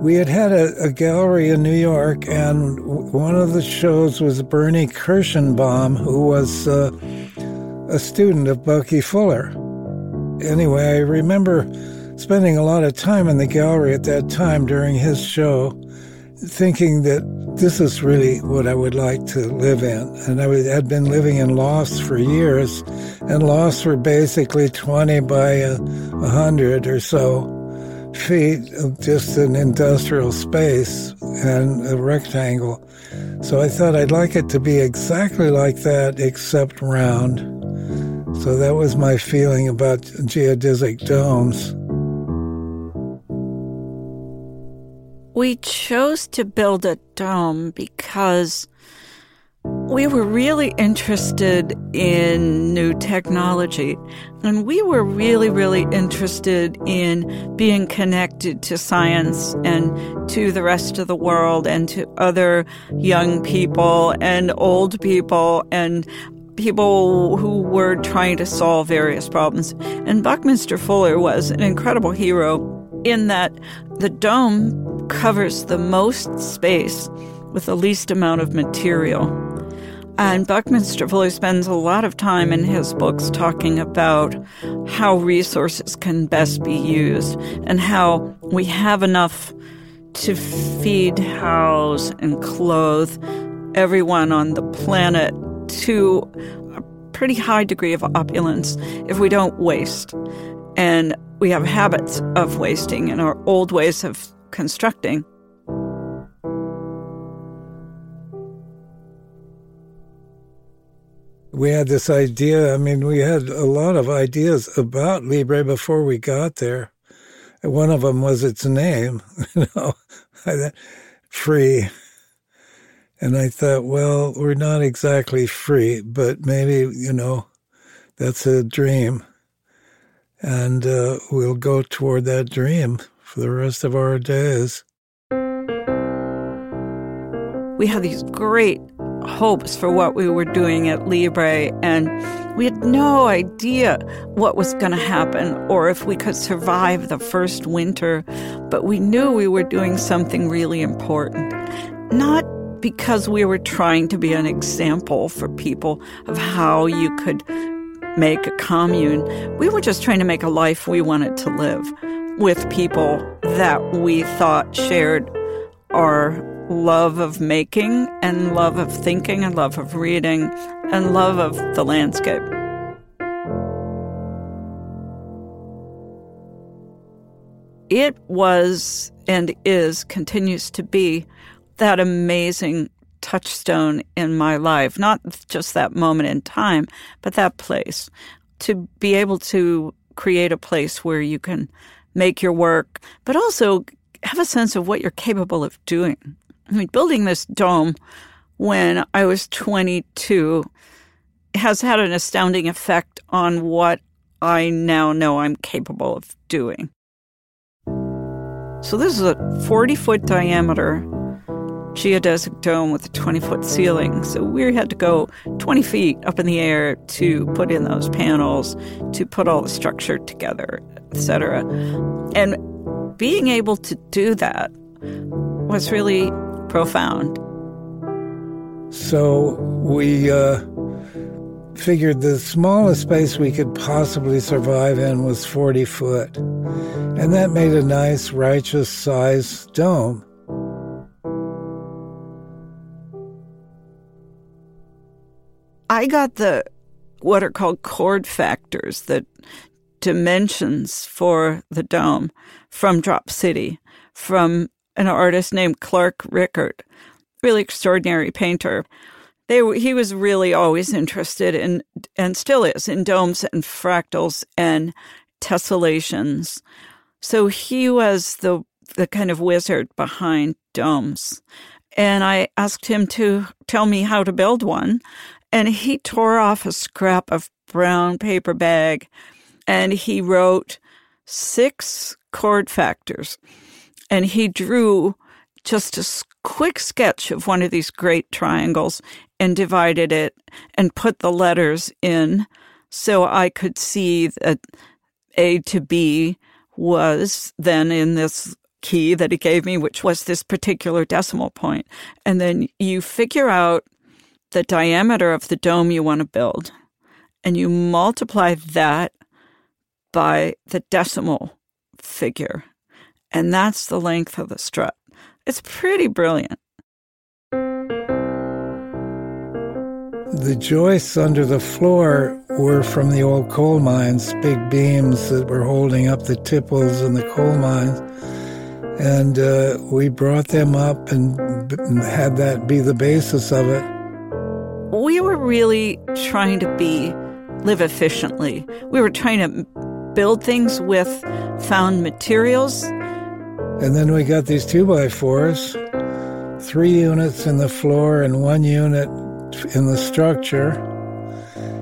We had had a, a, gallery in New York, and one of the shows was Bernie Kirschenbaum, who was uh, a student of Bucky Fuller. Anyway, I remember spending a lot of time in the gallery at that time during his show, thinking that this is really what I would like to live in. And I had been living in lofts for years, and lofts were basically 20 by a 100 or so feet of just an industrial space and a rectangle. So I thought I'd like it to be exactly like that, except round. So that was my feeling about geodesic domes. We chose to build a dome because we were really interested in new technology. And we were really, really interested in being connected to science and to the rest of the world and to other young people and old people and people who were trying to solve various problems. And Buckminster Fuller was an incredible hero in that the dome covers the most space with the least amount of material. And Buckminster Fuller spends a lot of time in his books talking about how resources can best be used and how we have enough to feed, house, and clothe everyone on the planet to a pretty high degree of opulence if we don't waste. And we have habits of wasting and our old ways of constructing. We had this idea. I mean, we had a lot of ideas about Libre before we got there. One of them was its name, you know, free. And I thought, well, we're not exactly free, but maybe, you know, that's a dream. And uh, we'll go toward that dream for the rest of our days. We had these great hopes for what we were doing at Libre, and we had no idea what was going to happen or if we could survive the first winter, but we knew we were doing something really important. Not because we were trying to be an example for people of how you could make a commune. We were just trying to make a life we wanted to live with people that we thought shared our love of making and love of thinking and love of reading and love of the landscape. It was and is, continues to be that amazing touchstone in my life, not just that moment in time, but that place. To be able to create a place where you can make your work, but also have a sense of what you're capable of doing. I mean, building this dome when I was 22 has had an astounding effect on what I now know I'm capable of doing. So, this is a 40 foot diameter geodesic dome with a 20 foot ceiling. So, we had to go 20 feet up in the air to put in those panels, to put all the structure together, etc. And being able to do that was really profound. So we uh, figured the smallest space we could possibly survive in was 40 foot. And that made a nice, righteous size dome. I got the what are called chord factors, the dimensions for the dome from Drop City, from an artist named Clark Richert, really extraordinary painter. They, he was really always interested in, and still is, in domes and fractals and tessellations. So he was the the kind of wizard behind domes. And I asked him to tell me how to build one. And he tore off a scrap of brown paper bag and he wrote six chord factors and he drew just a quick sketch of one of these great triangles and divided it and put the letters in so I could see that A to B was then in this key that he gave me, which was this particular decimal point. And then you figure out the diameter of the dome you want to build, and you multiply that by the decimal figure. And that's the length of the strut. It's pretty brilliant. The joists under the floor were from the old coal mines, big beams that were holding up the tipples in the coal mines. And uh, we brought them up and had that be the basis of it. We were really trying to be, live efficiently. We were trying to build things with found materials. And then we got these two by fours, three units in the floor and one unit in the structure.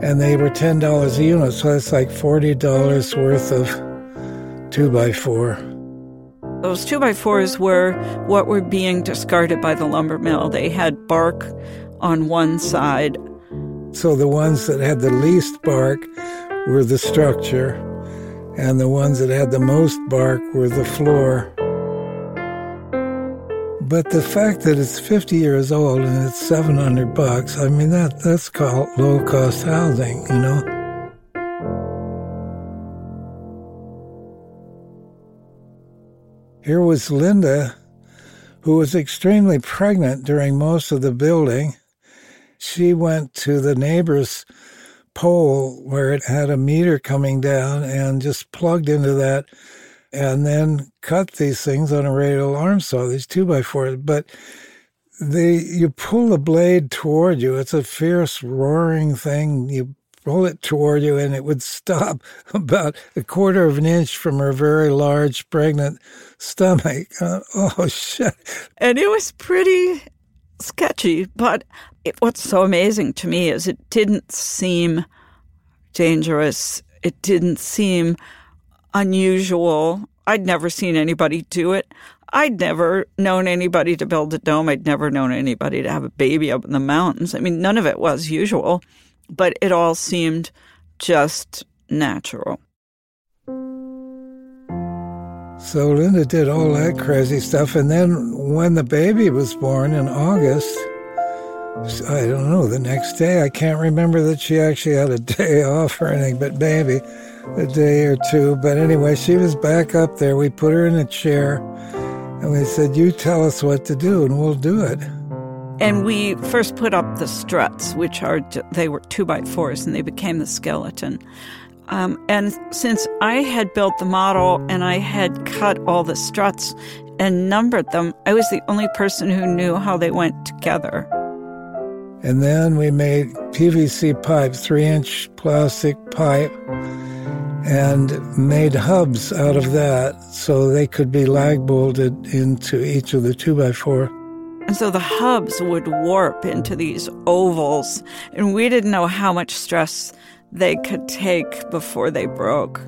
And they were $10 a unit, so that's like $40 worth of two by four. Those two by fours were what were being discarded by the lumber mill. They had bark on one side. So the ones that had the least bark were the structure, and the ones that had the most bark were the floor. But the fact that it's 50 years old and it's 700 bucks, I mean, that, that's called low cost housing, you know? Here was Linda, who was extremely pregnant during most of the building. She went to the neighbor's pole where it had a meter coming down and just plugged into that and then cut these things on a radial arm saw, these two by fours. But they you pull the blade toward you. It's a fierce roaring thing. You pull it toward you and it would stop about a quarter of an inch from her very large pregnant stomach. Uh, oh shit. And it was pretty sketchy, but it, what's so amazing to me is it didn't seem dangerous. It didn't seem unusual. I'd never seen anybody do it. I'd never known anybody to build a dome. I'd never known anybody to have a baby up in the mountains. I mean, none of it was usual, but it all seemed just natural. So Linda did all that crazy stuff. And then when the baby was born in August, I don't know, the next day, I can't remember that she actually had a day off or anything, but maybe a day or two. But anyway, she was back up there. We put her in a chair and we said, You tell us what to do and we'll do it. And we first put up the struts, which are, they were two by fours and they became the skeleton. Um, and since I had built the model and I had cut all the struts and numbered them, I was the only person who knew how they went together. And then we made PVC pipe, three inch plastic pipe, and made hubs out of that so they could be lag bolted into each of the two by four. And so the hubs would warp into these ovals, and we didn't know how much stress they could take before they broke.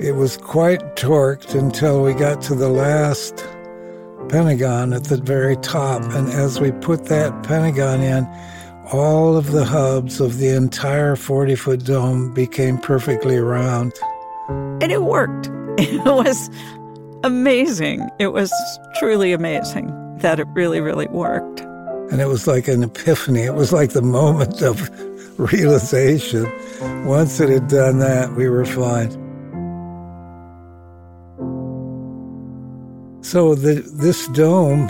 It was quite torqued until we got to the last pentagon at the very top. And as we put that pentagon in, all of the hubs of the entire 40 foot dome became perfectly round. And it worked. It was amazing. It was truly amazing that it really, really worked. And it was like an epiphany. It was like the moment of realization. Once it had done that, we were fine. So the, this dome,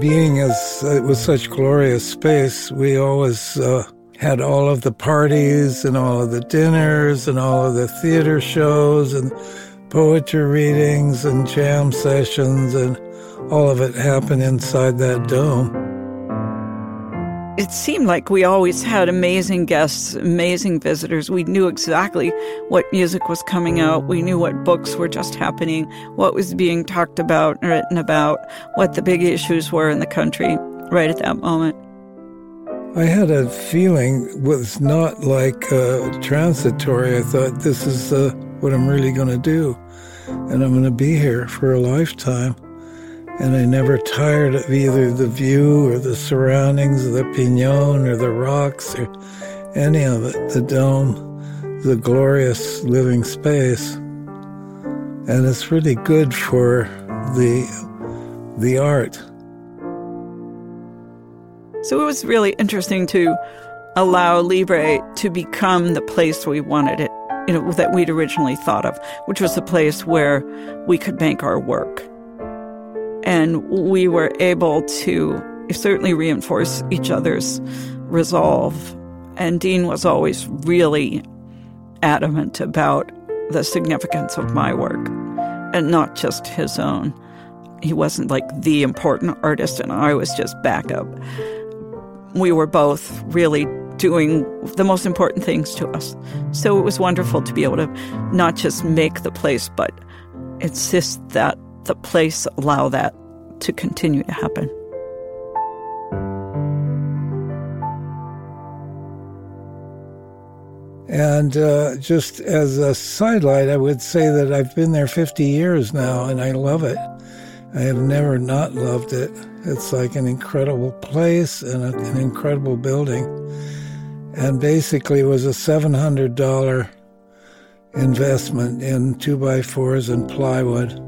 being as it was such glorious space, we always uh, had all of the parties and all of the dinners and all of the theater shows and poetry readings and jam sessions and all of it happened inside that dome it seemed like we always had amazing guests, amazing visitors. We knew exactly what music was coming out. We knew what books were just happening, what was being talked about and written about, what the big issues were in the country right at that moment. I had a feeling was not like uh, transitory. I thought this is uh, what I'm really going to do, and I'm going to be here for a lifetime and I never tired of either the view or the surroundings of the pinon or the rocks or any of it, the dome, the glorious living space. and it's really good for the the art. So it was really interesting to allow Libre to become the place we wanted it, you know, that we'd originally thought of, which was a place where we could make our work. And we were able to certainly reinforce each other's resolve. And Dean was always really adamant about the significance of my work and not just his own. He wasn't like the important artist, and I was just backup. We were both really doing the most important things to us. So it was wonderful to be able to not just make the place, but insist that the place allow that to continue to happen. And uh, just as a sidelight, I would say that I've been there 50 years now and I love it. I have never not loved it. It's like an incredible place and a, an incredible building. And basically, it was a $700 investment in two by fours and plywood